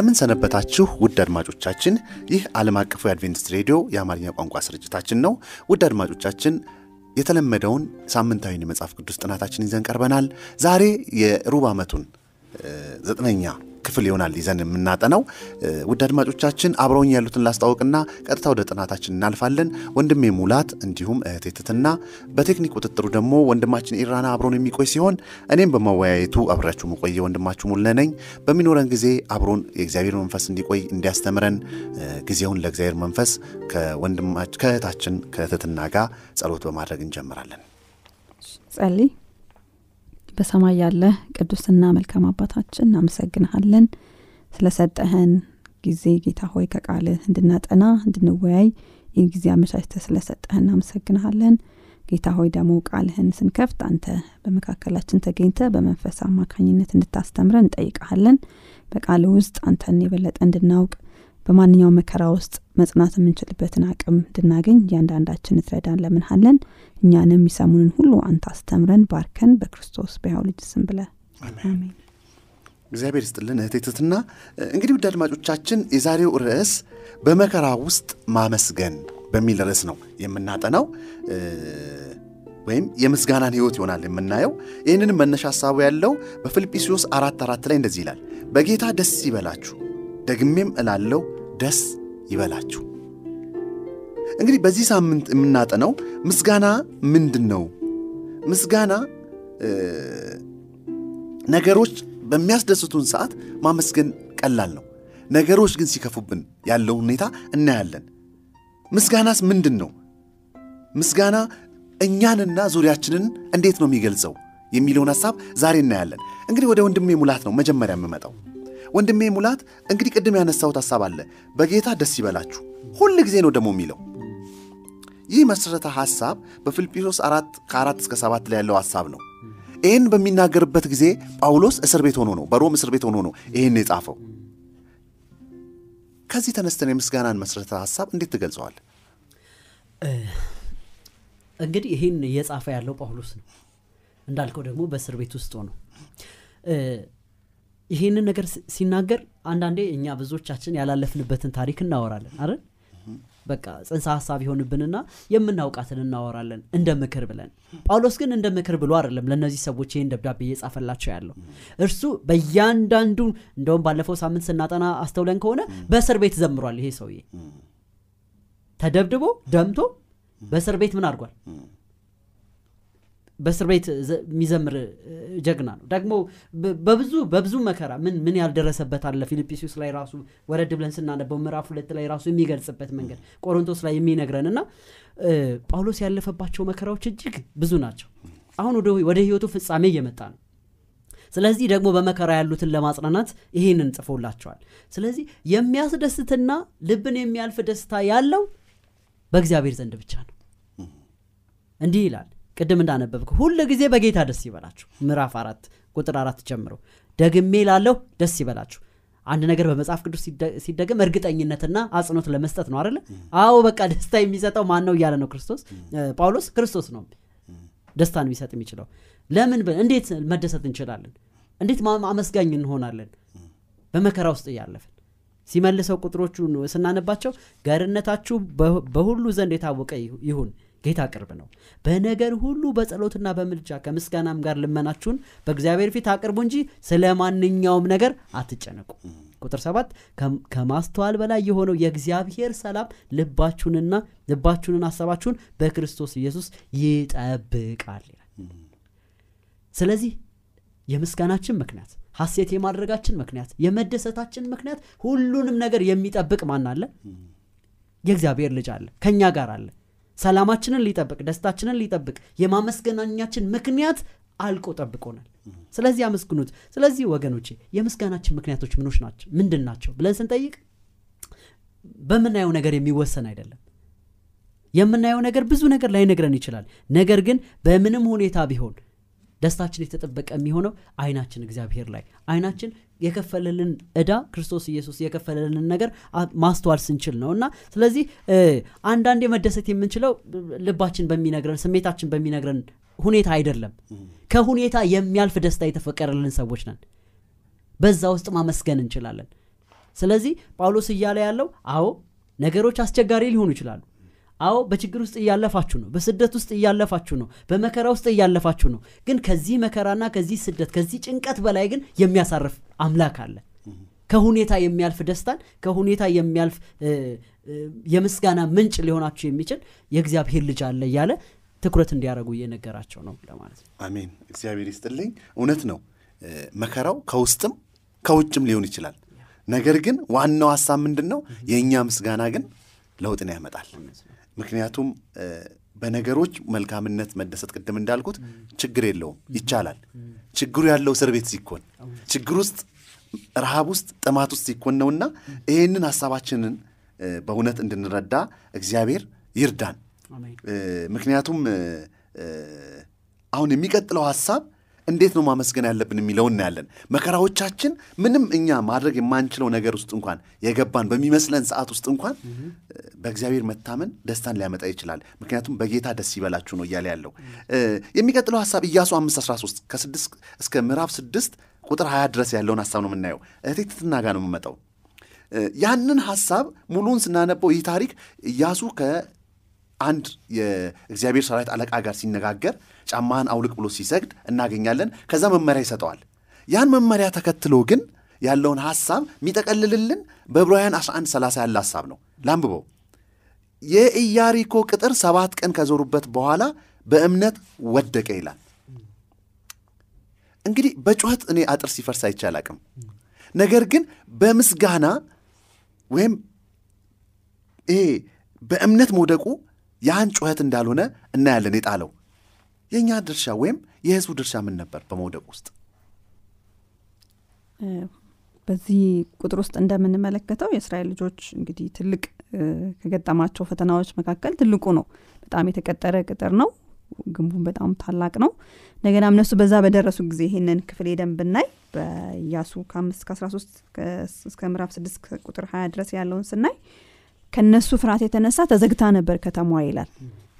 እንደምን ሰነበታችሁ ውድ አድማጮቻችን። ይህ ዓለም አቀፉ የአድቬንቲስት ሬዲዮ የአማርኛ ቋንቋ ስርጭታችን ነው። ውድ አድማጮቻችን የተለመደውን ሳምንታዊን የመጽሐፍ ቅዱስ ጥናታችን ይዘን ቀርበናል። ዛሬ የሩብ ዓመቱን ዘጠነኛ ክፍል ይሆናል ይዘን የምናጠናው። ውድ አድማጮቻችን አብረውኝ ያሉትን ላስታወቅና ቀጥታ ወደ ጥናታችን እናልፋለን። ወንድሜ ሙላት እንዲሁም እህቴ ትትና፣ በቴክኒክ ቁጥጥሩ ደግሞ ወንድማችን ኢራና አብሮን የሚቆይ ሲሆን እኔም በማወያየቱ አብሬያችሁ መቆየ ወንድማችሁ ሙለ ነኝ። በሚኖረን ጊዜ አብሮን የእግዚአብሔር መንፈስ እንዲቆይ እንዲያስተምረን ጊዜውን ለእግዚአብሔር መንፈስ ከእህታችን ከትትና ጋር ጸሎት በማድረግ እንጀምራለን። ጸልይ። በሰማይ ያለ ቅዱስና መልካም አባታችን እናመሰግንሃለን ስለሰጠህን ጊዜ ጌታ ሆይ ከቃልህ እንድናጠና እንድንወያይ ይህ ጊዜ አመቻችተ ስለሰጠህን እናመሰግንሃለን። ጌታ ሆይ ደግሞ ቃልህን ስንከፍት አንተ በመካከላችን ተገኝተ በመንፈስ አማካኝነት እንድታስተምረን እንጠይቀሃለን። በቃል ውስጥ አንተን የበለጠ እንድናውቅ በማንኛውም መከራ ውስጥ መጽናት የምንችልበትን አቅም እንድናገኝ እያንዳንዳችን እትረዳን ለምንሃለን። እኛንም የሚሰሙንን ሁሉ አንተ አስተምረን ባርከን፣ በክርስቶስ በያው ልጅ ስም ብለ አሜን። እግዚአብሔር ይስጥልን እህቴ ትትና። እንግዲህ ውድ አድማጮቻችን የዛሬው ርዕስ በመከራ ውስጥ ማመስገን በሚል ርዕስ ነው የምናጠናው ወይም የምስጋናን ህይወት ይሆናል የምናየው። ይህንንም መነሻ ሀሳቡ ያለው በፊልጵስዩስ አራት አራት ላይ እንደዚህ ይላል፣ በጌታ ደስ ይበላችሁ ደግሜም እላለው ደስ ይበላችሁ። እንግዲህ በዚህ ሳምንት የምናጠነው ምስጋና ምንድን ነው? ምስጋና ነገሮች በሚያስደስቱን ሰዓት ማመስገን ቀላል ነው። ነገሮች ግን ሲከፉብን ያለው ሁኔታ እናያለን። ምስጋናስ ምንድን ነው? ምስጋና እኛንና ዙሪያችንን እንዴት ነው የሚገልጸው የሚለውን ሀሳብ ዛሬ እናያለን። እንግዲህ ወደ ወንድሜ ሙላት ነው መጀመሪያ የምመጣው። ወንድሜ ሙላት እንግዲህ ቅድም ያነሳሁት ሀሳብ አለ። በጌታ ደስ ይበላችሁ ሁል ጊዜ ነው ደግሞ የሚለው ይህ መሰረተ ሀሳብ በፊልጵስዩስ አራት ከአራት እስከ ሰባት ላይ ያለው ሀሳብ ነው። ይህን በሚናገርበት ጊዜ ጳውሎስ እስር ቤት ሆኖ ነው፣ በሮም እስር ቤት ሆኖ ነው ይህን የጻፈው። ከዚህ ተነስተን የምስጋናን መሰረተ ሀሳብ እንዴት ትገልጸዋል? እንግዲህ ይህን እየጻፈ ያለው ጳውሎስ ነው። እንዳልከው ደግሞ በእስር ቤት ውስጥ ሆነው ይህንን ነገር ሲናገር አንዳንዴ እኛ ብዙዎቻችን ያላለፍንበትን ታሪክ እናወራለን አይደል? በቃ ጽንሰ ሀሳብ ይሆንብንና የምናውቃትን እናወራለን እንደ ምክር ብለን። ጳውሎስ ግን እንደ ምክር ብሎ አይደለም ለእነዚህ ሰዎች ይህን ደብዳቤ እየጻፈላቸው ያለው። እርሱ በእያንዳንዱ እንደውም ባለፈው ሳምንት ስናጠና አስተውለን ከሆነ በእስር ቤት ዘምሯል ይሄ ሰውዬ። ተደብድቦ ደምቶ በእስር ቤት ምን አድርጓል በእስር ቤት የሚዘምር ጀግና ነው። ደግሞ በብዙ በብዙ መከራ ምን ምን ያልደረሰበት አለ። ፊልጵስዩስ ላይ ራሱ ወረድ ብለን ስናነበው ምዕራፍ ሁለት ላይ ራሱ የሚገልጽበት መንገድ ቆሮንቶስ ላይ የሚነግረን እና ጳውሎስ ያለፈባቸው መከራዎች እጅግ ብዙ ናቸው። አሁን ወደ ህይወቱ ፍጻሜ እየመጣ ነው። ስለዚህ ደግሞ በመከራ ያሉትን ለማጽናናት ይህንን ጽፎላቸዋል። ስለዚህ የሚያስደስትና ልብን የሚያልፍ ደስታ ያለው በእግዚአብሔር ዘንድ ብቻ ነው። እንዲህ ይላል ቅድም እንዳነበብከው ሁል ጊዜ በጌታ ደስ ይበላችሁ። ምዕራፍ አራት ቁጥር አራት ጀምሮ ደግሜ ላለሁ ደስ ይበላችሁ። አንድ ነገር በመጽሐፍ ቅዱስ ሲደገም እርግጠኝነትና አጽንኦት ለመስጠት ነው አደለ? አዎ በቃ ደስታ የሚሰጠው ማን ነው እያለ ነው ክርስቶስ ጳውሎስ። ክርስቶስ ነው ደስታን የሚሰጥ የሚችለው። ለምን እንዴት መደሰት እንችላለን? እንዴት አመስጋኝ እንሆናለን? በመከራ ውስጥ እያለፍን ሲመልሰው ቁጥሮቹ ስናነባቸው ገርነታችሁ በሁሉ ዘንድ የታወቀ ይሁን ጌታ ቅርብ ነው። በነገር ሁሉ በጸሎትና በምልጃ ከምስጋናም ጋር ልመናችሁን በእግዚአብሔር ፊት አቅርቡ እንጂ ስለ ማንኛውም ነገር አትጨነቁ። ቁጥር ሰባት ከማስተዋል በላይ የሆነው የእግዚአብሔር ሰላም ልባችሁንና ልባችሁንን ሀሳባችሁን በክርስቶስ ኢየሱስ ይጠብቃል ይላል። ስለዚህ የምስጋናችን ምክንያት ሐሴት የማድረጋችን ምክንያት የመደሰታችን ምክንያት ሁሉንም ነገር የሚጠብቅ ማን አለ? የእግዚአብሔር ልጅ አለ፣ ከእኛ ጋር አለ። ሰላማችንን ሊጠብቅ ደስታችንን ሊጠብቅ የማመስገናኛችን ምክንያት አልቆ ጠብቆናል። ስለዚህ አመስግኑት። ስለዚህ ወገኖቼ የምስጋናችን ምክንያቶች ምኖች ናቸው? ምንድን ናቸው ብለን ስንጠይቅ በምናየው ነገር የሚወሰን አይደለም። የምናየው ነገር ብዙ ነገር ላይነግረን ይችላል። ነገር ግን በምንም ሁኔታ ቢሆን ደስታችን የተጠበቀ የሚሆነው አይናችን እግዚአብሔር ላይ። አይናችን የከፈለልን እዳ ክርስቶስ ኢየሱስ የከፈለልን ነገር ማስተዋል ስንችል ነው። እና ስለዚህ አንዳንዴ መደሰት የምንችለው ልባችን በሚነግረን ስሜታችን በሚነግረን ሁኔታ አይደለም። ከሁኔታ የሚያልፍ ደስታ የተፈቀረልን ሰዎች ነን። በዛ ውስጥ ማመስገን እንችላለን። ስለዚህ ጳውሎስ እያለ ያለው አዎ ነገሮች አስቸጋሪ ሊሆኑ ይችላሉ አዎ በችግር ውስጥ እያለፋችሁ ነው በስደት ውስጥ እያለፋችሁ ነው በመከራ ውስጥ እያለፋችሁ ነው። ግን ከዚህ መከራና ከዚህ ስደት ከዚህ ጭንቀት በላይ ግን የሚያሳርፍ አምላክ አለ። ከሁኔታ የሚያልፍ ደስታን ከሁኔታ የሚያልፍ የምስጋና ምንጭ ሊሆናችሁ የሚችል የእግዚአብሔር ልጅ አለ እያለ ትኩረት እንዲያደርጉ እየነገራቸው ነው ለማለት ነው። አሜን። እግዚአብሔር ይስጥልኝ። እውነት ነው። መከራው ከውስጥም ከውጭም ሊሆን ይችላል። ነገር ግን ዋናው ሀሳብ ምንድን ነው የእኛ ምስጋና ግን ለውጥን ያመጣል ምክንያቱም በነገሮች መልካምነት መደሰት ቅድም እንዳልኩት ችግር የለውም ይቻላል። ችግሩ ያለው እስር ቤት ሲኮን ችግር ውስጥ ረሃብ ውስጥ ጥማት ውስጥ ሲኮን ነውና ይህንን ሀሳባችንን በእውነት እንድንረዳ እግዚአብሔር ይርዳን። ምክንያቱም አሁን የሚቀጥለው ሀሳብ እንዴት ነው ማመስገን ያለብን የሚለው እናያለን። መከራዎቻችን ምንም እኛ ማድረግ የማንችለው ነገር ውስጥ እንኳን የገባን በሚመስለን ሰዓት ውስጥ እንኳን በእግዚአብሔር መታመን ደስታን ሊያመጣ ይችላል። ምክንያቱም በጌታ ደስ ይበላችሁ ነው እያለ ያለው። የሚቀጥለው ሀሳብ ኢያሱ 513 ከስድስት እስከ ምዕራፍ 6 ቁጥር 20 ድረስ ያለውን ሀሳብ ነው የምናየው። እህቴ ትትና ጋር ነው የምመጣው። ያንን ሀሳብ ሙሉን ስናነበው ይህ ታሪክ ኢያሱ ከአንድ የእግዚአብሔር ሰራዊት አለቃ ጋር ሲነጋገር ጫማህን አውልቅ ብሎ ሲሰግድ እናገኛለን። ከዛ መመሪያ ይሰጠዋል። ያን መመሪያ ተከትሎ ግን ያለውን ሀሳብ የሚጠቀልልልን በዕብራውያን 11 30 ያለ ሀሳብ ነው። ላንብበው። የኢያሪኮ ቅጥር ሰባት ቀን ከዞሩበት በኋላ በእምነት ወደቀ ይላል። እንግዲህ በጩኸት እኔ አጥር ሲፈርስ አይቼ አላቅም። ነገር ግን በምስጋና ወይም ይሄ በእምነት መውደቁ ያን ጩኸት እንዳልሆነ እናያለን የጣለው። የእኛ ድርሻ ወይም የህዝቡ ድርሻ ምን ነበር በመውደቅ ውስጥ? በዚህ ቁጥር ውስጥ እንደምንመለከተው የእስራኤል ልጆች እንግዲህ ትልቅ ከገጠማቸው ፈተናዎች መካከል ትልቁ ነው። በጣም የተቀጠረ ቅጥር ነው። ግንቡን በጣም ታላቅ ነው። እንደገናም እነሱ በዛ በደረሱ ጊዜ ይህንን ክፍል ሄደን ብናይ በኢያሱ ከአምስት ከአስራ ሶስት እስከ ምዕራፍ ስድስት ቁጥር ሀያ ድረስ ያለውን ስናይ ከነሱ ፍርሃት የተነሳ ተዘግታ ነበር ከተማዋ ይላል።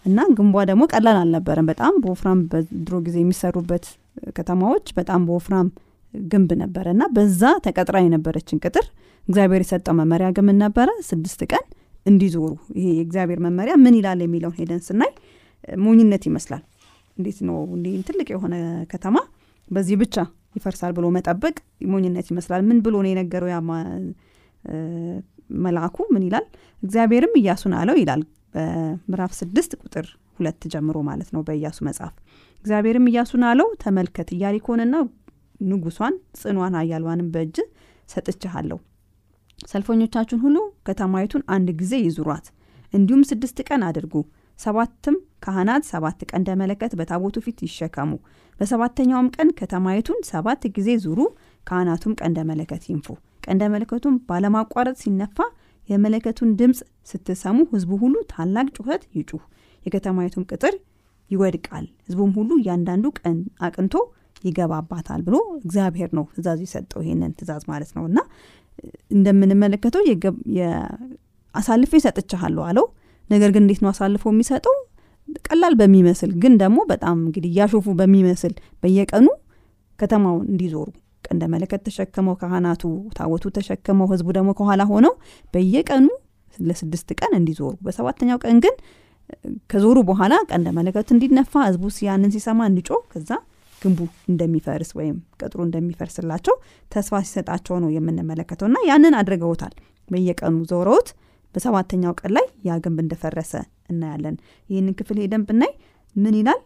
እና ግንቧ ደግሞ ቀላል አልነበረም። በጣም በወፍራም በድሮ ጊዜ የሚሰሩበት ከተማዎች በጣም በወፍራም ግንብ ነበረ እና በዛ ተቀጥራ የነበረችን ቅጥር እግዚአብሔር የሰጠው መመሪያ ግን ነበረ። ስድስት ቀን እንዲዞሩ ይሄ የእግዚአብሔር መመሪያ ምን ይላል የሚለውን ሄደን ስናይ ሞኝነት ይመስላል። እንዴት ነው? እንዲህ ትልቅ የሆነ ከተማ በዚህ ብቻ ይፈርሳል ብሎ መጠበቅ ሞኝነት ይመስላል። ምን ብሎ ነው የነገረው ያ መልአኩ? ምን ይላል እግዚአብሔርም እያሱን አለው ይላል። በምዕራፍ ስድስት ቁጥር ሁለት ጀምሮ ማለት ነው በኢያሱ መጽሐፍ። እግዚአብሔርም እያሱን አለው ተመልከት ኢያሪኮንና ንጉሷን ጽኗን ኃያሏንም በእጅ ሰጥቼሃለሁ። ሰልፈኞቻችሁን ሁሉ ከተማይቱን አንድ ጊዜ ይዙሯት እንዲሁም ስድስት ቀን አድርጉ። ሰባትም ካህናት ሰባት ቀንደ መለከት በታቦቱ ፊት ይሸከሙ። በሰባተኛውም ቀን ከተማይቱን ሰባት ጊዜ ዙሩ ካህናቱም ቀንደ መለከት ይንፉ። ቀንደ መለከቱም ባለማቋረጥ ሲነፋ የመለከቱን ድምፅ ስትሰሙ ህዝቡ ሁሉ ታላቅ ጩኸት ይጩህ። የከተማይቱም ቅጥር ይወድቃል። ህዝቡም ሁሉ እያንዳንዱ ቀን አቅንቶ ይገባባታል ብሎ እግዚአብሔር ነው ትእዛዝ የሰጠው ይሄንን ትእዛዝ ማለት ነው። እና እንደምንመለከተው አሳልፌ ሰጥቻለሁ አለው። ነገር ግን እንዴት ነው አሳልፎ የሚሰጠው? ቀላል በሚመስል ግን ደግሞ በጣም እንግዲህ እያሾፉ በሚመስል በየቀኑ ከተማውን እንዲዞሩ ቀንደ መለከት ተሸክመው ካህናቱ ታቦቱ ተሸክመው ህዝቡ ደግሞ ከኋላ ሆነው በየቀኑ ለስድስት ቀን እንዲዞሩ በሰባተኛው ቀን ግን ከዞሩ በኋላ ቀንደ መለከቱ እንዲነፋ ህዝቡ ያንን ሲሰማ እንዲጮ ከዛ ግንቡ እንደሚፈርስ ወይም ቅጥሩ እንደሚፈርስላቸው ተስፋ ሲሰጣቸው ነው የምንመለከተው። እና ያንን አድርገውታል። በየቀኑ ዞረውት በሰባተኛው ቀን ላይ ያ ግንብ እንደፈረሰ እናያለን። ይህንን ክፍል ሄደን ብናይ ምን ይላል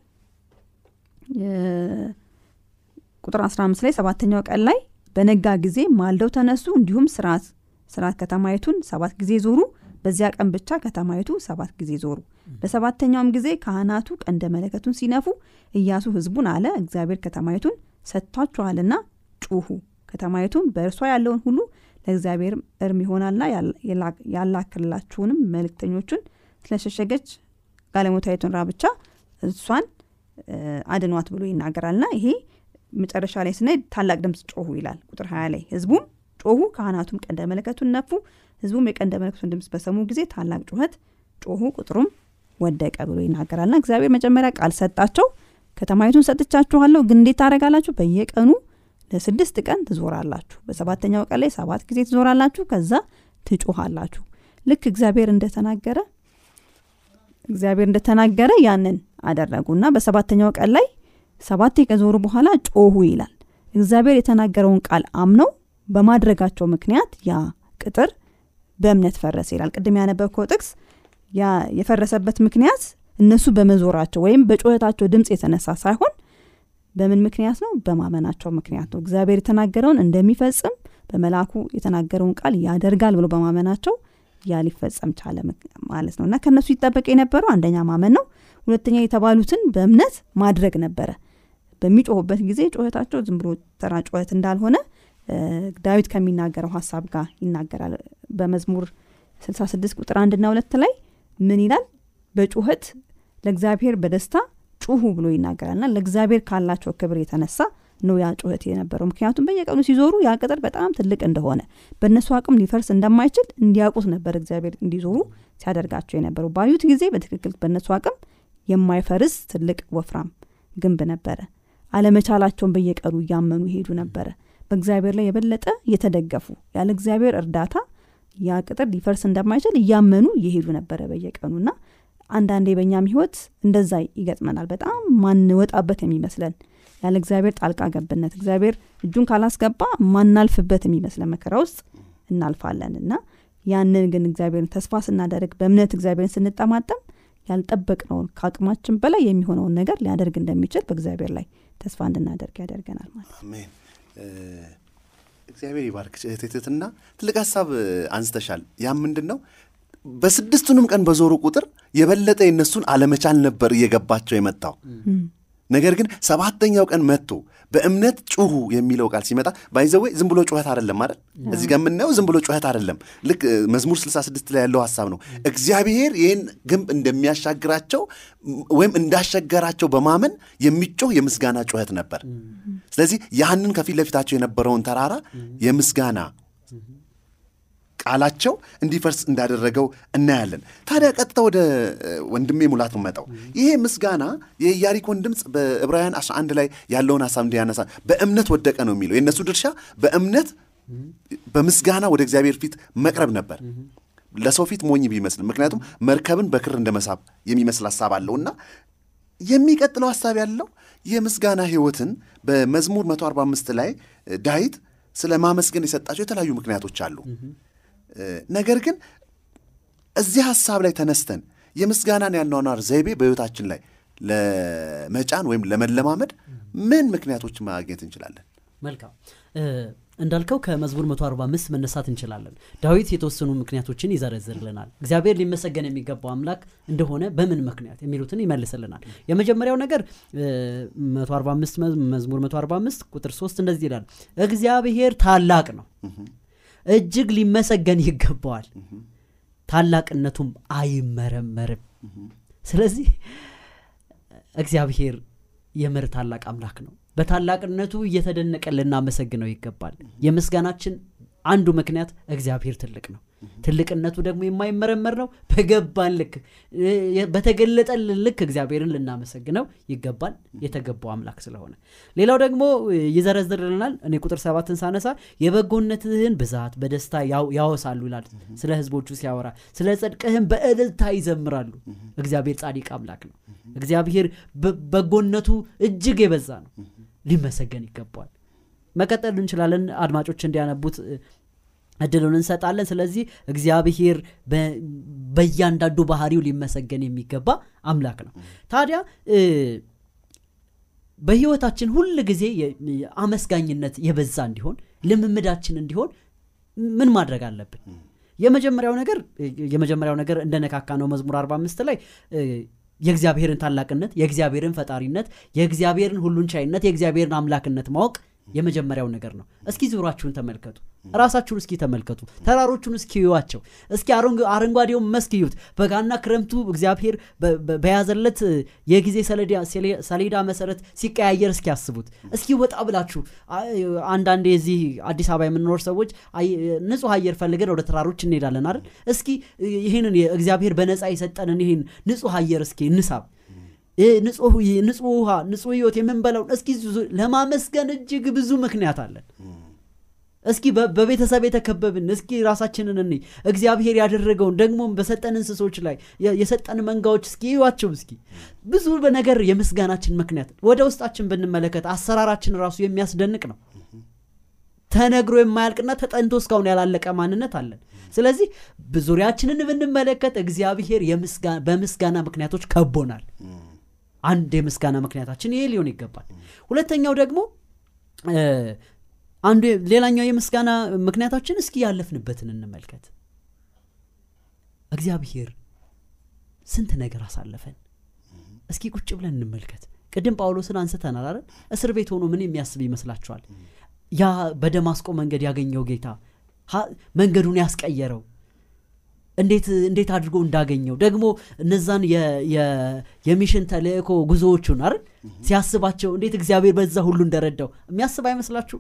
ቁጥር 15 ላይ ሰባተኛው ቀን ላይ በነጋ ጊዜ ማልደው ተነሱ እንዲሁም ስርዓት ስርዓት ከተማይቱን ሰባት ጊዜ ዞሩ። በዚያ ቀን ብቻ ከተማይቱ ሰባት ጊዜ ዞሩ። በሰባተኛውም ጊዜ ካህናቱ ቀንደ መለከቱን ሲነፉ ኢያሱ ህዝቡን አለ እግዚአብሔር ከተማይቱን ሰጥቷችኋልና ጩሁ ከተማይቱን በእርሷ ያለውን ሁሉ ለእግዚአብሔር እርም ይሆናልና ያላክላችሁንም መልእክተኞቹን ስለሸሸገች ጋለሞታዊቱን ራብቻ እሷን አድኗት ብሎ ይናገራልና ይሄ መጨረሻ ላይ ስናይ ታላቅ ድምፅ ጮሁ ይላል ቁጥር ሀያ ላይ። ህዝቡም ጮሁ ካህናቱም ቀንደ መለከቱን ነፉ። ህዝቡም የቀንደ መለከቱን ድምፅ በሰሙ ጊዜ ታላቅ ጩኸት ጮሁ ቁጥሩም ወደቀ ብሎ ይናገራልና እግዚአብሔር መጀመሪያ ቃል ሰጣቸው ከተማይቱን ሰጥቻችኋለሁ ግን እንዴት ታደረጋላችሁ በየቀኑ ለስድስት ቀን ትዞራላችሁ። በሰባተኛው ቀን ላይ ሰባት ጊዜ ትዞራላችሁ ከዛ ትጮሃላችሁ ልክ እግዚአብሔር እንደተናገረ እግዚአብሔር እንደተናገረ ያንን አደረጉና በሰባተኛው ቀን ላይ ሰባት ከዞሩ በኋላ ጮሁ ይላል። እግዚአብሔር የተናገረውን ቃል አምነው በማድረጋቸው ምክንያት ያ ቅጥር በእምነት ፈረሰ ይላል። ቅድም ያነበብከው ጥቅስ ያ የፈረሰበት ምክንያት እነሱ በመዞራቸው ወይም በጩኸታቸው ድምፅ የተነሳ ሳይሆን በምን ምክንያት ነው? በማመናቸው ምክንያት ነው። እግዚአብሔር የተናገረውን እንደሚፈጽም በመልአኩ የተናገረውን ቃል ያደርጋል ብሎ በማመናቸው ያ ሊፈጸም ቻለ ማለት ነው። እና ከእነሱ ይጠበቅ የነበረው አንደኛ ማመን ነው። ሁለተኛ የተባሉትን በእምነት ማድረግ ነበረ በሚጮሁበት ጊዜ ጩኸታቸው ዝም ብሎ ተራ ጩኸት እንዳልሆነ ዳዊት ከሚናገረው ሀሳብ ጋር ይናገራል። በመዝሙር 66 ቁጥር አንድና ሁለት ላይ ምን ይላል? በጩኸት ለእግዚአብሔር በደስታ ጩሁ ብሎ ይናገራልና ለእግዚአብሔር ካላቸው ክብር የተነሳ ነው ያ ጩኸት የነበረው። ምክንያቱም በየቀኑ ሲዞሩ ያ ቅጥር በጣም ትልቅ እንደሆነ በእነሱ አቅም ሊፈርስ እንደማይችል እንዲያውቁት ነበር እግዚአብሔር እንዲዞሩ ሲያደርጋቸው የነበረው። ባዩት ጊዜ በትክክል በእነሱ አቅም የማይፈርስ ትልቅ ወፍራም ግንብ ነበረ አለመቻላቸውን በየቀኑ እያመኑ ይሄዱ ነበረ። በእግዚአብሔር ላይ የበለጠ እየተደገፉ ያለ እግዚአብሔር እርዳታ ያ ቅጥር ሊፈርስ እንደማይችል እያመኑ እየሄዱ ነበረ በየቀኑና አንዳንዴ በእኛም ህይወት እንደዛ ይገጥመናል። በጣም ማንወጣበት የሚመስለን ያለ እግዚአብሔር ጣልቃ ገብነት እግዚአብሔር እጁን ካላስገባ ማናልፍበት የሚመስለን መከራ ውስጥ እናልፋለን። እና ያንን ግን እግዚአብሔርን ተስፋ ስናደርግ በእምነት እግዚአብሔርን ስንጠማጠም ያልጠበቅነውን ከአቅማችን በላይ የሚሆነውን ነገር ሊያደርግ እንደሚችል በእግዚአብሔር ላይ ተስፋ እንድናደርግ ያደርገናል ማለት አሜን። እግዚአብሔር ይባርክ እህቴትትና ትልቅ ሀሳብ አንስተሻል። ያም ምንድን ነው በስድስቱንም ቀን በዞሩ ቁጥር የበለጠ የእነሱን አለመቻል ነበር እየገባቸው የመጣው ነገር ግን ሰባተኛው ቀን መጥቶ በእምነት ጩሁ የሚለው ቃል ሲመጣ ባይዘወይ ዝም ብሎ ጩኸት አይደለም አይደል? እዚህ ጋር የምናየው ዝም ብሎ ጩኸት አይደለም። ልክ መዝሙር 66 ላይ ያለው ሀሳብ ነው። እግዚአብሔር ይህን ግንብ እንደሚያሻግራቸው ወይም እንዳሻገራቸው በማመን የሚጮህ የምስጋና ጩኸት ነበር። ስለዚህ ያንን ከፊት ለፊታቸው የነበረውን ተራራ የምስጋና ቃላቸው እንዲፈርስ እንዳደረገው እናያለን። ታዲያ ቀጥታ ወደ ወንድሜ ሙላት መጠው ይሄ ምስጋና የኢያሪኮን ድምፅ በዕብራውያን 11 ላይ ያለውን ሀሳብ እንዲያነሳ በእምነት ወደቀ ነው የሚለው። የእነሱ ድርሻ በእምነት በምስጋና ወደ እግዚአብሔር ፊት መቅረብ ነበር። ለሰው ፊት ሞኝ ቢመስልም ምክንያቱም መርከብን በክር እንደ መሳብ የሚመስል ሀሳብ አለው እና የሚቀጥለው ሀሳብ ያለው የምስጋና ህይወትን በመዝሙር 145 ላይ ዳዊት ስለ ማመስገን የሰጣቸው የተለያዩ ምክንያቶች አሉ ነገር ግን እዚህ ሀሳብ ላይ ተነስተን የምስጋናን ያኗኗር ዘይቤ በህይወታችን ላይ ለመጫን ወይም ለመለማመድ ምን ምክንያቶች ማግኘት እንችላለን? መልካም። እንዳልከው ከመዝሙር 145 መነሳት እንችላለን። ዳዊት የተወሰኑ ምክንያቶችን ይዘረዝርልናል። እግዚአብሔር ሊመሰገን የሚገባው አምላክ እንደሆነ በምን ምክንያት የሚሉትን ይመልስልናል። የመጀመሪያው ነገር 145 መዝሙር 145 ቁጥር 3 እንደዚህ ይላል እግዚአብሔር ታላቅ ነው እጅግ ሊመሰገን ይገባዋል። ታላቅነቱም አይመረመርም። ስለዚህ እግዚአብሔር የምር ታላቅ አምላክ ነው። በታላቅነቱ እየተደነቀ ልናመሰግነው ይገባል። የምስጋናችን አንዱ ምክንያት እግዚአብሔር ትልቅ ነው። ትልቅነቱ ደግሞ የማይመረመር ነው። በገባን ልክ በተገለጠልን ልክ እግዚአብሔርን ልናመሰግነው ይገባል። የተገባው አምላክ ስለሆነ። ሌላው ደግሞ ይዘረዝርልናል። እኔ ቁጥር ሰባትን ሳነሳ የበጎነትህን ብዛት በደስታ ያወሳሉ ይላል። ስለ ህዝቦቹ ሲያወራ ስለ ጽድቅህን በእልልታ ይዘምራሉ። እግዚአብሔር ጻዲቅ አምላክ ነው። እግዚአብሔር በጎነቱ እጅግ የበዛ ነው። ሊመሰገን ይገባዋል መቀጠል እንችላለን። አድማጮች እንዲያነቡት እድሉን እንሰጣለን። ስለዚህ እግዚአብሔር በእያንዳንዱ ባህሪው ሊመሰገን የሚገባ አምላክ ነው። ታዲያ በህይወታችን ሁል ጊዜ አመስጋኝነት የበዛ እንዲሆን ልምምዳችን እንዲሆን ምን ማድረግ አለብን? የመጀመሪያው ነገር የመጀመሪያው ነገር እንደነካካ ነው መዝሙር 45 ላይ የእግዚአብሔርን ታላቅነት የእግዚአብሔርን ፈጣሪነት የእግዚአብሔርን ሁሉን ቻይነት የእግዚአብሔርን አምላክነት ማወቅ የመጀመሪያው ነገር ነው። እስኪ ዙራችሁን ተመልከቱ። ራሳችሁን እስኪ ተመልከቱ። ተራሮቹን እስኪ እዩዋቸው። እስኪ አረንጓዴውን መስክ እዩት። በጋና ክረምቱ እግዚአብሔር በያዘለት የጊዜ ሰሌዳ መሰረት ሲቀያየር እስኪ ያስቡት እስኪ ወጣ ብላችሁ አንዳንድ የዚህ አዲስ አበባ የምንኖር ሰዎች ንጹህ አየር ፈልገን ወደ ተራሮች እንሄዳለን አይደል? እስኪ ይህንን እግዚአብሔር በነፃ የሰጠንን ይህን ንጹህ አየር እስኪ እንሳብ ንጹህ ውሃ ንጹህ ህይወት የምንበላውን እስኪ ለማመስገን እጅግ ብዙ ምክንያት አለን። እስኪ በቤተሰብ የተከበብን እስኪ ራሳችንን እኔ እግዚአብሔር ያደረገውን ደግሞም በሰጠን እንስሶች ላይ የሰጠን መንጋዎች እስኪ ይዋቸው እስኪ። ብዙ ነገር የምስጋናችን ምክንያት ወደ ውስጣችን ብንመለከት አሰራራችን ራሱ የሚያስደንቅ ነው። ተነግሮ የማያልቅና ተጠንቶ እስካሁን ያላለቀ ማንነት አለን። ስለዚህ ዙሪያችንን ብንመለከት እግዚአብሔር በምስጋና ምክንያቶች ከቦናል አንድ የምስጋና ምክንያታችን ይሄ ሊሆን ይገባል። ሁለተኛው ደግሞ አንዱ ሌላኛው የምስጋና ምክንያታችን እስኪ ያለፍንበትን እንመልከት። እግዚአብሔር ስንት ነገር አሳለፈን? እስኪ ቁጭ ብለን እንመልከት። ቅድም ጳውሎስን አንስተናል አይደል? እስር ቤት ሆኖ ምን የሚያስብ ይመስላችኋል? ያ በደማስቆ መንገድ ያገኘው ጌታ መንገዱን ያስቀየረው እንዴት እንዴት አድርጎ እንዳገኘው ደግሞ እነዛን የሚሽን ተልእኮ ጉዞዎቹን አይደል? ሲያስባቸው እንዴት እግዚአብሔር በዛ ሁሉ እንደረዳው የሚያስብ አይመስላችሁ?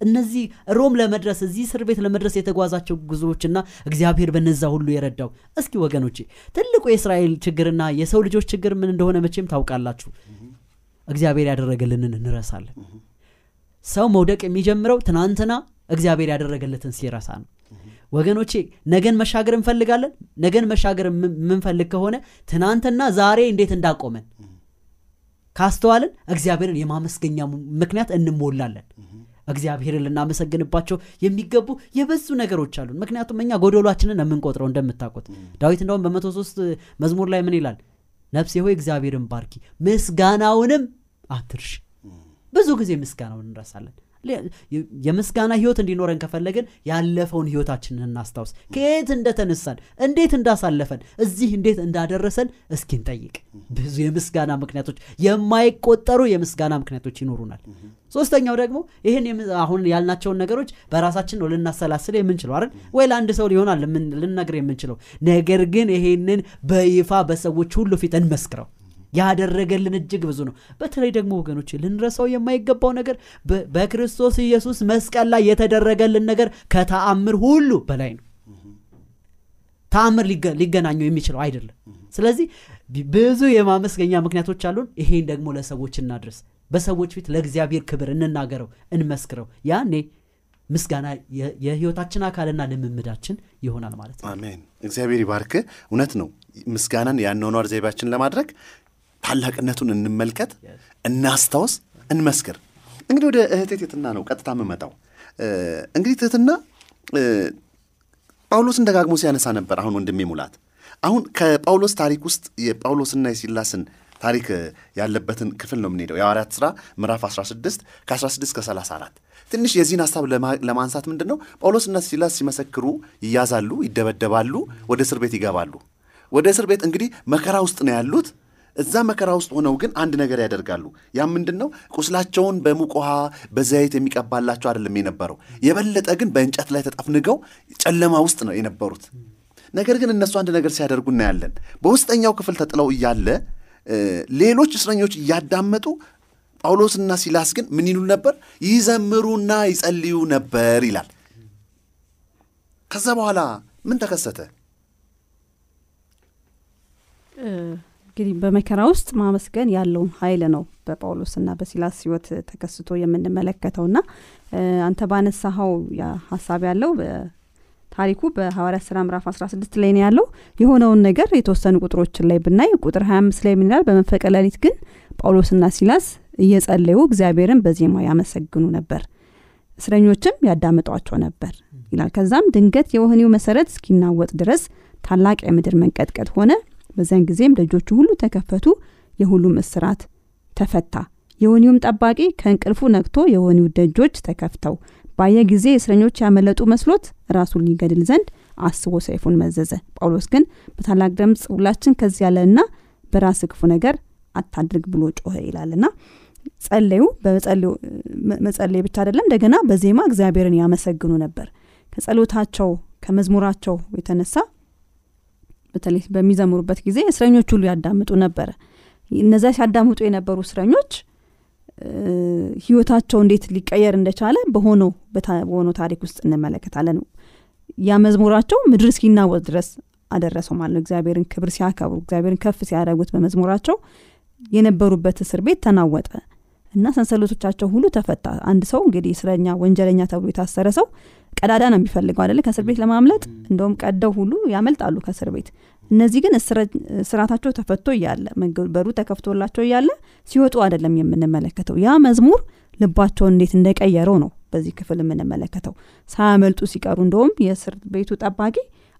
እነዚህ ሮም ለመድረስ እዚህ እስር ቤት ለመድረስ የተጓዛቸው ጉዞዎችና እግዚአብሔር በነዛ ሁሉ የረዳው እስኪ ወገኖቼ ትልቁ የእስራኤል ችግርና የሰው ልጆች ችግር ምን እንደሆነ መቼም ታውቃላችሁ? እግዚአብሔር ያደረገልንን እንረሳለን። ሰው መውደቅ የሚጀምረው ትናንትና እግዚአብሔር ያደረገለትን ሲረሳ ነው ወገኖቼ ነገን መሻገር እንፈልጋለን? ነገን መሻገር የምንፈልግ ከሆነ ትናንትና ዛሬ እንዴት እንዳቆመን ካስተዋልን እግዚአብሔርን የማመስገኛ ምክንያት እንሞላለን። እግዚአብሔርን ልናመሰግንባቸው የሚገቡ የበዙ ነገሮች አሉን ምክንያቱም እኛ ጎደሏችንን የምንቆጥረው እንደምታውቁት። ዳዊት እንደውም በመቶ ሶስት መዝሙር ላይ ምን ይላል? ነፍሴ ሆይ እግዚአብሔርን ባርኪ ምስጋናውንም አትርሽ ብዙ ጊዜ ምስጋናውን እንረሳለን የምስጋና ህይወት እንዲኖረን ከፈለግን ያለፈውን ህይወታችንን እናስታውስ። ከየት እንደተነሳን እንዴት እንዳሳለፈን እዚህ እንዴት እንዳደረሰን እስኪ እንጠይቅ። ብዙ የምስጋና ምክንያቶች የማይቆጠሩ የምስጋና ምክንያቶች ይኖሩናል። ሶስተኛው ደግሞ ይህን አሁን ያልናቸውን ነገሮች በራሳችን ነው ልናሰላስል የምንችለው አይደል? ወይ ለአንድ ሰው ሊሆናል ልነግር የምንችለው። ነገር ግን ይሄንን በይፋ በሰዎች ሁሉ ፊት እንመስክረው ያደረገልን እጅግ ብዙ ነው። በተለይ ደግሞ ወገኖች ልንረሳው የማይገባው ነገር በክርስቶስ ኢየሱስ መስቀል ላይ የተደረገልን ነገር ከተአምር ሁሉ በላይ ነው። ተአምር ሊገናኘው የሚችለው አይደለም። ስለዚህ ብዙ የማመስገኛ ምክንያቶች አሉን። ይሄን ደግሞ ለሰዎች እናድረስ በሰዎች ፊት ለእግዚአብሔር ክብር እንናገረው እንመስክረው። ያኔ ምስጋና የህይወታችን አካልና ልምምዳችን ይሆናል ማለት ነው። አሜን። እግዚአብሔር ይባርክ። እውነት ነው። ምስጋናን የአኗኗር ዘይቤያችን ለማድረግ ታላቅነቱን እንመልከት እናስታውስ እንመስክር። እንግዲህ ወደ እህቴ ትትና ነው ቀጥታ የምመጣው። እንግዲህ ትህትና ጳውሎስን ደጋግሞ ሲያነሳ ነበር አሁን ወንድሜ ሙላት። አሁን ከጳውሎስ ታሪክ ውስጥ የጳውሎስና የሲላስን ታሪክ ያለበትን ክፍል ነው የምንሄደው። የሐዋርያት ሥራ ምዕራፍ 16 ከ16 እስከ 34 ትንሽ የዚህን ሀሳብ ለማንሳት ምንድን ነው? ጳውሎስና ሲላስ ሲመሰክሩ ይያዛሉ ይደበደባሉ ወደ እስር ቤት ይገባሉ። ወደ እስር ቤት እንግዲህ መከራ ውስጥ ነው ያሉት እዛ መከራ ውስጥ ሆነው ግን አንድ ነገር ያደርጋሉ። ያም ምንድን ነው ቁስላቸውን በሙቅ ውሃ በዘይት የሚቀባላቸው አይደለም የነበረው። የበለጠ ግን በእንጨት ላይ ተጠፍንገው ጨለማ ውስጥ ነው የነበሩት። ነገር ግን እነሱ አንድ ነገር ሲያደርጉ እናያለን። በውስጠኛው ክፍል ተጥለው እያለ ሌሎች እስረኞች እያዳመጡ ጳውሎስና ሲላስ ግን ምን ይሉ ነበር? ይዘምሩና ይጸልዩ ነበር ይላል። ከዛ በኋላ ምን ተከሰተ እንግዲህ በመከራ ውስጥ ማመስገን ያለውን ኃይል ነው በጳውሎስና በሲላስ ህይወት ተከስቶ የምንመለከተውና አንተ ባነሳኸው ሀሳብ ያለው ታሪኩ በሐዋርያ ስራ ምዕራፍ 16 ላይ ነው ያለው። የሆነውን ነገር የተወሰኑ ቁጥሮችን ላይ ብናይ ቁጥር 25 ላይ ምን ይላል? ግን ጳውሎስና ሲላስ እየጸለዩ እግዚአብሔርን በዜማ ያመሰግኑ ነበር። እስረኞችም ያዳምጧቸው ነበር ይላል። ከዛም ድንገት የወህኒው መሰረት እስኪናወጥ ድረስ ታላቅ የምድር መንቀጥቀጥ ሆነ በዚያን ጊዜም ደጆቹ ሁሉ ተከፈቱ የሁሉም እስራት ተፈታ። የወህኒውም ጠባቂ ከእንቅልፉ ነቅቶ የወህኒው ደጆች ተከፍተው ባየ ጊዜ እስረኞች ያመለጡ መስሎት ራሱን ሊገድል ዘንድ አስቦ ሰይፉን መዘዘ። ጳውሎስ ግን በታላቅ ድምፅ ሁላችን ከዚህ ያለና በራስ ክፉ ነገር አታድርግ ብሎ ጮኸ ይላልና ጸለዩ። መጸለይ ብቻ አይደለም እንደገና በዜማ እግዚአብሔርን ያመሰግኑ ነበር። ከጸሎታቸው ከመዝሙራቸው የተነሳ በተለይ በሚዘምሩበት ጊዜ እስረኞች ሁሉ ያዳምጡ ነበረ። እነዚያ ሲያዳምጡ የነበሩ እስረኞች ህይወታቸው እንዴት ሊቀየር እንደቻለ በሆነው በሆነው ታሪክ ውስጥ እንመለከታለን። ያ መዝሙራቸው ምድር እስኪናወጥ ድረስ አደረሰው ማለት ነው። እግዚአብሔርን ክብር ሲያከብሩ እግዚአብሔርን ከፍ ሲያደረጉት በመዝሙራቸው የነበሩበት እስር ቤት ተናወጠ። እና ሰንሰለቶቻቸው ሁሉ ተፈታ። አንድ ሰው እንግዲህ እስረኛ ወንጀለኛ ተብሎ የታሰረ ሰው ቀዳዳ ነው የሚፈልገው አደለ ከእስር ቤት ለማምለጥ እንደውም ቀደው ሁሉ ያመልጣሉ ከእስር ቤት። እነዚህ ግን ስራታቸው ተፈቶ እያለ በሩ ተከፍቶላቸው እያለ ሲወጡ አይደለም የምንመለከተው። ያ መዝሙር ልባቸውን እንዴት እንደቀየረው ነው በዚህ ክፍል የምንመለከተው። ሳያመልጡ ሲቀሩ እንደውም የእስር ቤቱ ጠባቂ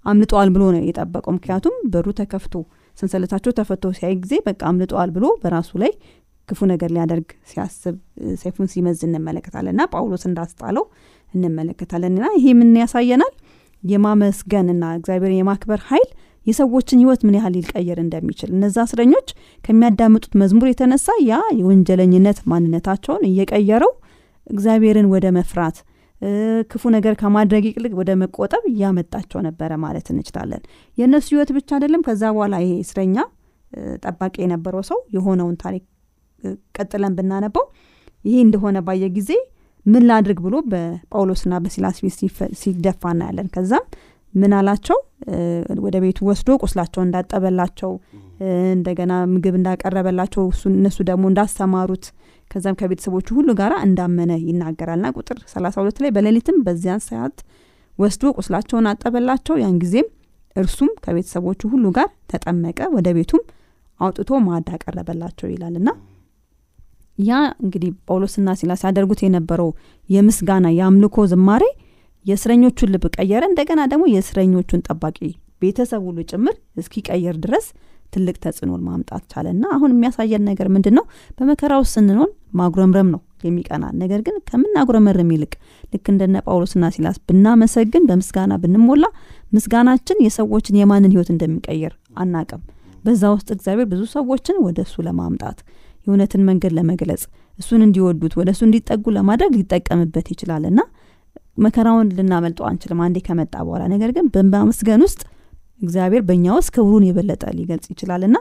አምልጠዋል ብሎ ነው የጠበቀው። ምክንያቱም በሩ ተከፍቶ ሰንሰለታቸው ተፈቶ ሲያይ ጊዜ በቃ አምልጠዋል ብሎ በራሱ ላይ ክፉ ነገር ሊያደርግ ሲያስብ ሰይፉን ሲመዝ እንመለከታለን። እና ጳውሎስ እንዳስጣለው እንመለከታለን። ና ይሄ ምን ያሳየናል። የማመስገንና እግዚአብሔር የማክበር ኃይል የሰዎችን ህይወት ምን ያህል ሊቀየር እንደሚችል። እነዛ እስረኞች ከሚያዳምጡት መዝሙር የተነሳ ያ የወንጀለኝነት ማንነታቸውን እየቀየረው እግዚአብሔርን ወደ መፍራት ክፉ ነገር ከማድረግ ይቅልቅ ወደ መቆጠብ እያመጣቸው ነበረ ማለት እንችላለን። የእነሱ ህይወት ብቻ አይደለም። ከዛ በኋላ ይሄ እስረኛ ጠባቂ የነበረው ሰው የሆነውን ታሪክ ቀጥለን ብናነበው ይሄ እንደሆነ ባየ ጊዜ ምን ላድርግ ብሎ በጳውሎስና በሲላስ ቤት ሲደፋ እናያለን። ከዛም ምን አላቸው? ወደ ቤቱ ወስዶ ቁስላቸው እንዳጠበላቸው እንደገና ምግብ እንዳቀረበላቸው እነሱ ደግሞ እንዳስተማሩት ከዛም ከቤተሰቦቹ ሁሉ ጋር እንዳመነ ይናገራልና ቁጥር 32 ላይ በሌሊትም በዚያን ሰዓት ወስዶ ቁስላቸውን አጠበላቸው። ያን ጊዜም እርሱም ከቤተሰቦቹ ሁሉ ጋር ተጠመቀ ወደ ቤቱም አውጥቶ ማዕድ አቀረበላቸው ይላልና ያ እንግዲህ ጳውሎስና ሲላስ ያደርጉት የነበረው የምስጋና የአምልኮ ዝማሬ የእስረኞቹን ልብ ቀየረ። እንደገና ደግሞ የእስረኞቹን ጠባቂ ቤተሰብ ሁሉ ጭምር እስኪቀይር ድረስ ትልቅ ተጽዕኖን ማምጣት ቻለና አሁን የሚያሳየን ነገር ምንድን ነው በመከራ ውስጥ ስንሆን ማጉረምረም ነው የሚቀናን ነገር ግን ከምናጉረመርም ይልቅ ልክ እንደነ ጳውሎስና ሲላስ ብናመሰግን በምስጋና ብንሞላ ምስጋናችን የሰዎችን የማንን ህይወት እንደሚቀይር አናቅም። በዛ ውስጥ እግዚአብሔር ብዙ ሰዎችን ወደ እሱ ለማምጣት የእውነትን መንገድ ለመግለጽ እሱን እንዲወዱት ወደ እሱ እንዲጠጉ ለማድረግ ሊጠቀምበት ይችላልና መከራውን ልናመልጠው አንችልም አንዴ ከመጣ በኋላ። ነገር ግን በማመስገን ውስጥ እግዚአብሔር በእኛ ውስጥ ክብሩን የበለጠ ሊገልጽ ይችላልና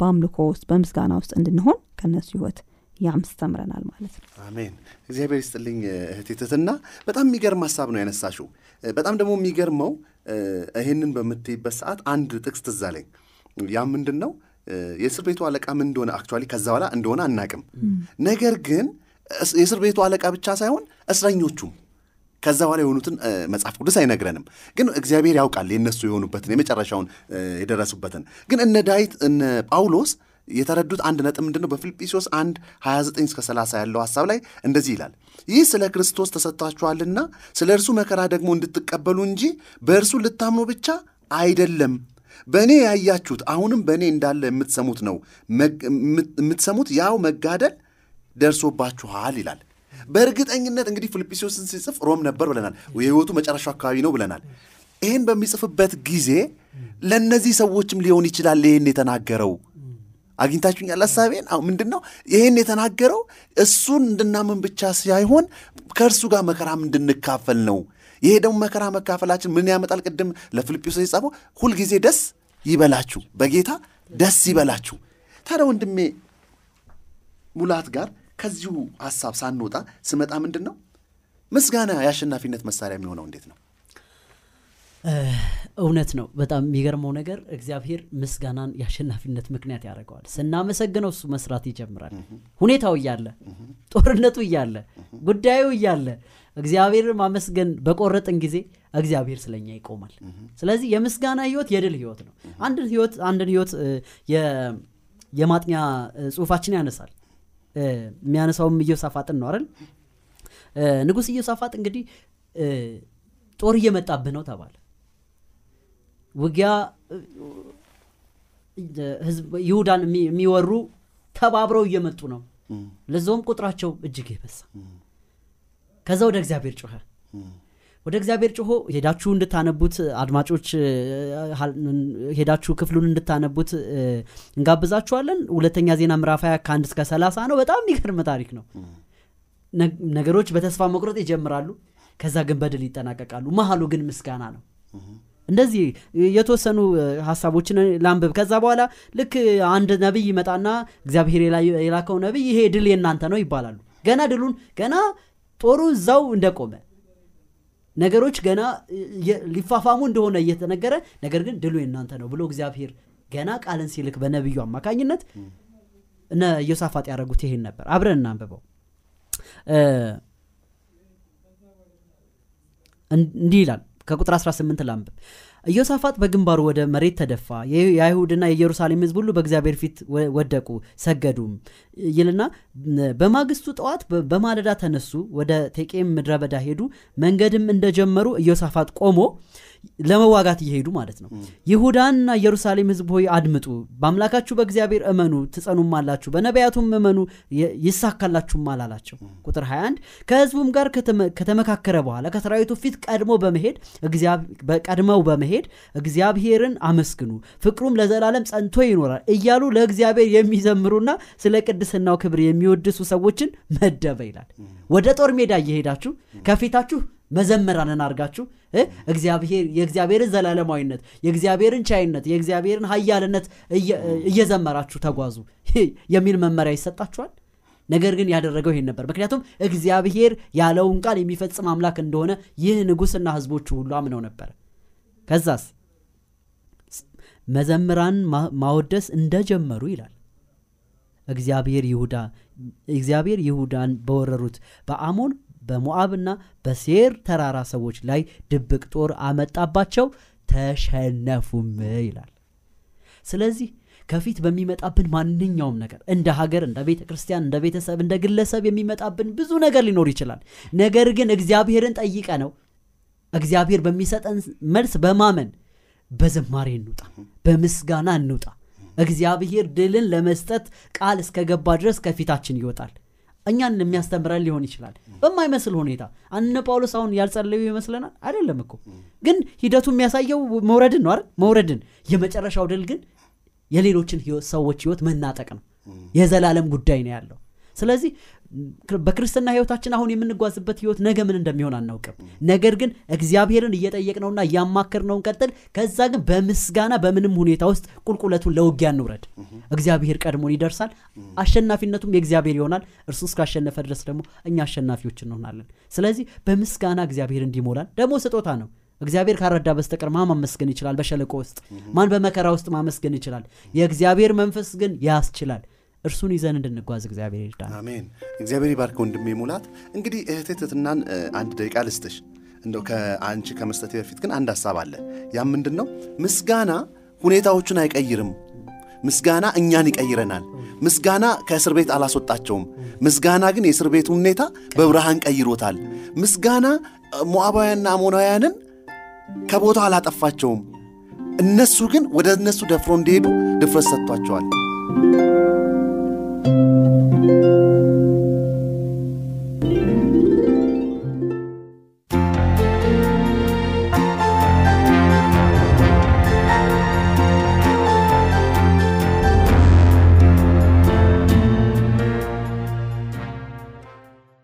በአምልኮ ውስጥ በምስጋና ውስጥ እንድንሆን ከእነሱ ህይወት ያስተምረናል ማለት ነው። አሜን። እግዚአብሔር ይስጥልኝ እህቴ ትትና በጣም የሚገርም ሀሳብ ነው ያነሳሽው። በጣም ደግሞ የሚገርመው ይህንን በምትይበት ሰዓት አንድ ጥቅስ ትዝ አለኝ። ያ ምንድን ነው የእስር ቤቱ አለቃ ምን እንደሆነ actually ከዛ በኋላ እንደሆነ አናቅም። ነገር ግን የእስር ቤቱ አለቃ ብቻ ሳይሆን እስረኞቹም ከዛ በኋላ የሆኑትን መጽሐፍ ቅዱስ አይነግረንም። ግን እግዚአብሔር ያውቃል የእነሱ የሆኑበትን የመጨረሻውን የደረሱበትን። ግን እነ ዳዊት እነ ጳውሎስ የተረዱት አንድ ነጥብ ምንድን ነው በፊልጵስዎስ 1 29 እስከ 30 ያለው ሀሳብ ላይ እንደዚህ ይላል። ይህ ስለ ክርስቶስ ተሰጥቷችኋልና ስለ እርሱ መከራ ደግሞ እንድትቀበሉ እንጂ በእርሱ ልታምኑ ብቻ አይደለም በእኔ ያያችሁት አሁንም በእኔ እንዳለ የምትሰሙት ነው። የምትሰሙት ያው መጋደል ደርሶባችኋል ይላል። በእርግጠኝነት እንግዲህ ፊልጵስዎስን ሲጽፍ ሮም ነበር ብለናል። የህይወቱ መጨረሻው አካባቢ ነው ብለናል። ይህን በሚጽፍበት ጊዜ ለእነዚህ ሰዎችም ሊሆን ይችላል ይህን የተናገረው። አግኝታችሁኛል ሀሳቤን? ምንድን ነው ይህን የተናገረው እሱን እንድናምን ብቻ ሳይሆን ከእርሱ ጋር መከራም እንድንካፈል ነው ይሄ ደግሞ መከራ መካፈላችን ምን ያመጣል? ቅድም ለፊልጵስዩስ የጻፈው ሁልጊዜ ደስ ይበላችሁ በጌታ ደስ ይበላችሁ። ታዲያ ወንድሜ ሙላት ጋር ከዚሁ ሀሳብ ሳንወጣ ስመጣ ምንድን ነው ምስጋና የአሸናፊነት መሳሪያ የሚሆነው እንዴት ነው? እውነት ነው። በጣም የሚገርመው ነገር እግዚአብሔር ምስጋናን የአሸናፊነት ምክንያት ያደርገዋል። ስናመሰግነው እሱ መስራት ይጀምራል። ሁኔታው እያለ ጦርነቱ እያለ ጉዳዩ እያለ እግዚአብሔርን ማመስገን በቆረጥን ጊዜ እግዚአብሔር ስለኛ ይቆማል። ስለዚህ የምስጋና ህይወት የድል ህይወት ነው። አንድን ህይወት አንድን ህይወት የማጥኛ ጽሁፋችን ያነሳል። የሚያነሳውም ኢዮሳፋጥን ነው አይደል? ንጉስ ኢዮሳፋጥ እንግዲህ ጦር እየመጣብህ ነው ተባለ። ውጊያ ይሁዳን የሚወሩ ተባብረው እየመጡ ነው። ለዛውም ቁጥራቸው እጅግ የበዛ ከዛ ወደ እግዚአብሔር ጮኸ። ወደ እግዚአብሔር ጮሆ ሄዳችሁ እንድታነቡት አድማጮች ሄዳችሁ ክፍሉን እንድታነቡት እንጋብዛችኋለን። ሁለተኛ ዜና ምዕራፍ 20 ከአንድ እስከ 30 ነው። በጣም የሚገርም ታሪክ ነው። ነገሮች በተስፋ መቁረጥ ይጀምራሉ። ከዛ ግን በድል ይጠናቀቃሉ። መሀሉ ግን ምስጋና ነው። እንደዚህ የተወሰኑ ሀሳቦችን ላንብብ። ከዛ በኋላ ልክ አንድ ነቢይ ይመጣና እግዚአብሔር የላ- የላከው ነቢይ ይሄ ድል የእናንተ ነው ይባላሉ። ገና ድሉን ገና ጦሩ እዛው እንደቆመ። ነገሮች ገና ሊፋፋሙ እንደሆነ እየተነገረ ነገር ግን ድሉ የእናንተ ነው ብሎ እግዚአብሔር ገና ቃልን ሲልክ በነቢዩ አማካኝነት እነ ኢዮሳፋጥ ያደረጉት ይሄን ነበር። አብረን እናንብበው። እንዲህ ይላል ከቁጥር 18 ላንብብ። ኢዮሳፋጥ በግንባሩ ወደ መሬት ተደፋ። የአይሁድና የኢየሩሳሌም ህዝብ ሁሉ በእግዚአብሔር ፊት ወደቁ ሰገዱም ይልና በማግስቱ ጠዋት በማለዳ ተነሱ ወደ ቴቄም ምድረ በዳ ሄዱ። መንገድም እንደጀመሩ ኢዮሳፋጥ ቆሞ ለመዋጋት እየሄዱ ማለት ነው። ይሁዳንና ኢየሩሳሌም ህዝብ ሆይ አድምጡ በአምላካችሁ በእግዚአብሔር እመኑ ትጸኑማላችሁ በነቢያቱም እመኑ ይሳካላችሁማል አላቸው። ቁጥር 21 ከህዝቡም ጋር ከተመ- ከተመካከረ በኋላ ከሰራዊቱ ፊት ቀድሞ በመሄድ በቀድመው በመሄድ እግዚአብሔርን አመስግኑ ፍቅሩም ለዘላለም ጸንቶ ይኖራል እያሉ ለእግዚአብሔር የሚዘምሩና ስለ ቅድስናው ክብር የሚወድሱ ሰዎችን መደበ ይላል። ወደ ጦር ሜዳ እየሄዳችሁ ከፊታችሁ መዘመራንን አድርጋችሁ እግዚአብሔር የእግዚአብሔርን ዘላለማዊነት የእግዚአብሔርን ቻይነት የእግዚአብሔርን ሀያልነት እየ- እየዘመራችሁ ተጓዙ የሚል መመሪያ ይሰጣችኋል። ነገር ግን ያደረገው ይሄን ነበር። ምክንያቱም እግዚአብሔር ያለውን ቃል የሚፈጽም አምላክ እንደሆነ ይህ ንጉሥና ህዝቦቹ ሁሉ አምነው ነበር። ከዛስ መዘምራን ማወደስ እንደጀመሩ ይላል እግዚአብሔር ይሁዳ እግዚአብሔር ይሁዳን በወረሩት። በአሞን በሞዓብና በሴር ተራራ ሰዎች ላይ ድብቅ ጦር አመጣባቸው። ተሸነፉም ይላል። ስለዚህ ከፊት በሚመጣብን ማንኛውም ነገር እንደ ሀገር እንደ ቤተ ክርስቲያን እንደ ቤተሰብ እንደ ግለሰብ የሚመጣብን ብዙ ነገር ሊኖር ይችላል። ነገር ግን እግዚአብሔርን ጠይቀ ነው እግዚአብሔር በሚሰጠን መልስ በማመን በዝማሬ እንውጣ በምስጋና እንውጣ እግዚአብሔር ድልን ለመስጠት ቃል እስከገባ ድረስ ከፊታችን ይወጣል። እኛን የሚያስተምረን ሊሆን ይችላል። በማይመስል ሁኔታ አነ ጳውሎስ አሁን ያልጸለዩ ይመስለናል? አይደለም እኮ። ግን ሂደቱ የሚያሳየው መውረድን ነው አይደል? መውረድን። የመጨረሻው ድል ግን የሌሎችን ሰዎች ህይወት መናጠቅ ነው። የዘላለም ጉዳይ ነው ያለው። ስለዚህ በክርስትና ህይወታችን አሁን የምንጓዝበት ህይወት ነገ ምን እንደሚሆን አናውቅም። ነገር ግን እግዚአብሔርን እየጠየቅነውና እያማከርነው እንቀጥል ከዛ ግን በምስጋና በምንም ሁኔታ ውስጥ ቁልቁለቱን ለውጊያ እንውረድ። እግዚአብሔር ቀድሞን ይደርሳል። አሸናፊነቱም የእግዚአብሔር ይሆናል። እርሱ እስካሸነፈ ድረስ ደግሞ እኛ አሸናፊዎች እንሆናለን። ስለዚህ በምስጋና እግዚአብሔር እንዲሞላን ደግሞ ስጦታ ነው። እግዚአብሔር ካረዳ በስተቀር ማን ማመስገን ይችላል? በሸለቆ ውስጥ ማን በመከራ ውስጥ ማመስገን ይችላል? የእግዚአብሔር መንፈስ ግን ያስችላል እርሱን ይዘን እንድንጓዝ እግዚአብሔር ይርዳል አሜን። እግዚአብሔር ይባርክ ወንድሜ ሙላት። እንግዲህ እህቴ ትትናን እ፣ አንድ ደቂቃ ልስጥሽ። እንደው ከአንቺ ከመስጠቴ በፊት ግን አንድ ሀሳብ አለ። ያም ምንድን ነው ምስጋና ሁኔታዎቹን አይቀይርም። ምስጋና እኛን ይቀይረናል። ምስጋና ከእስር ቤት አላስወጣቸውም። ምስጋና ግን የእስር ቤቱን ሁኔታ በብርሃን ቀይሮታል። ምስጋና ሞዓባውያንና አሞናውያንን ከቦታው አላጠፋቸውም። እነሱ ግን ወደ እነሱ ደፍሮ እንዲሄዱ ድፍረት ሰጥቷቸዋል 嗯。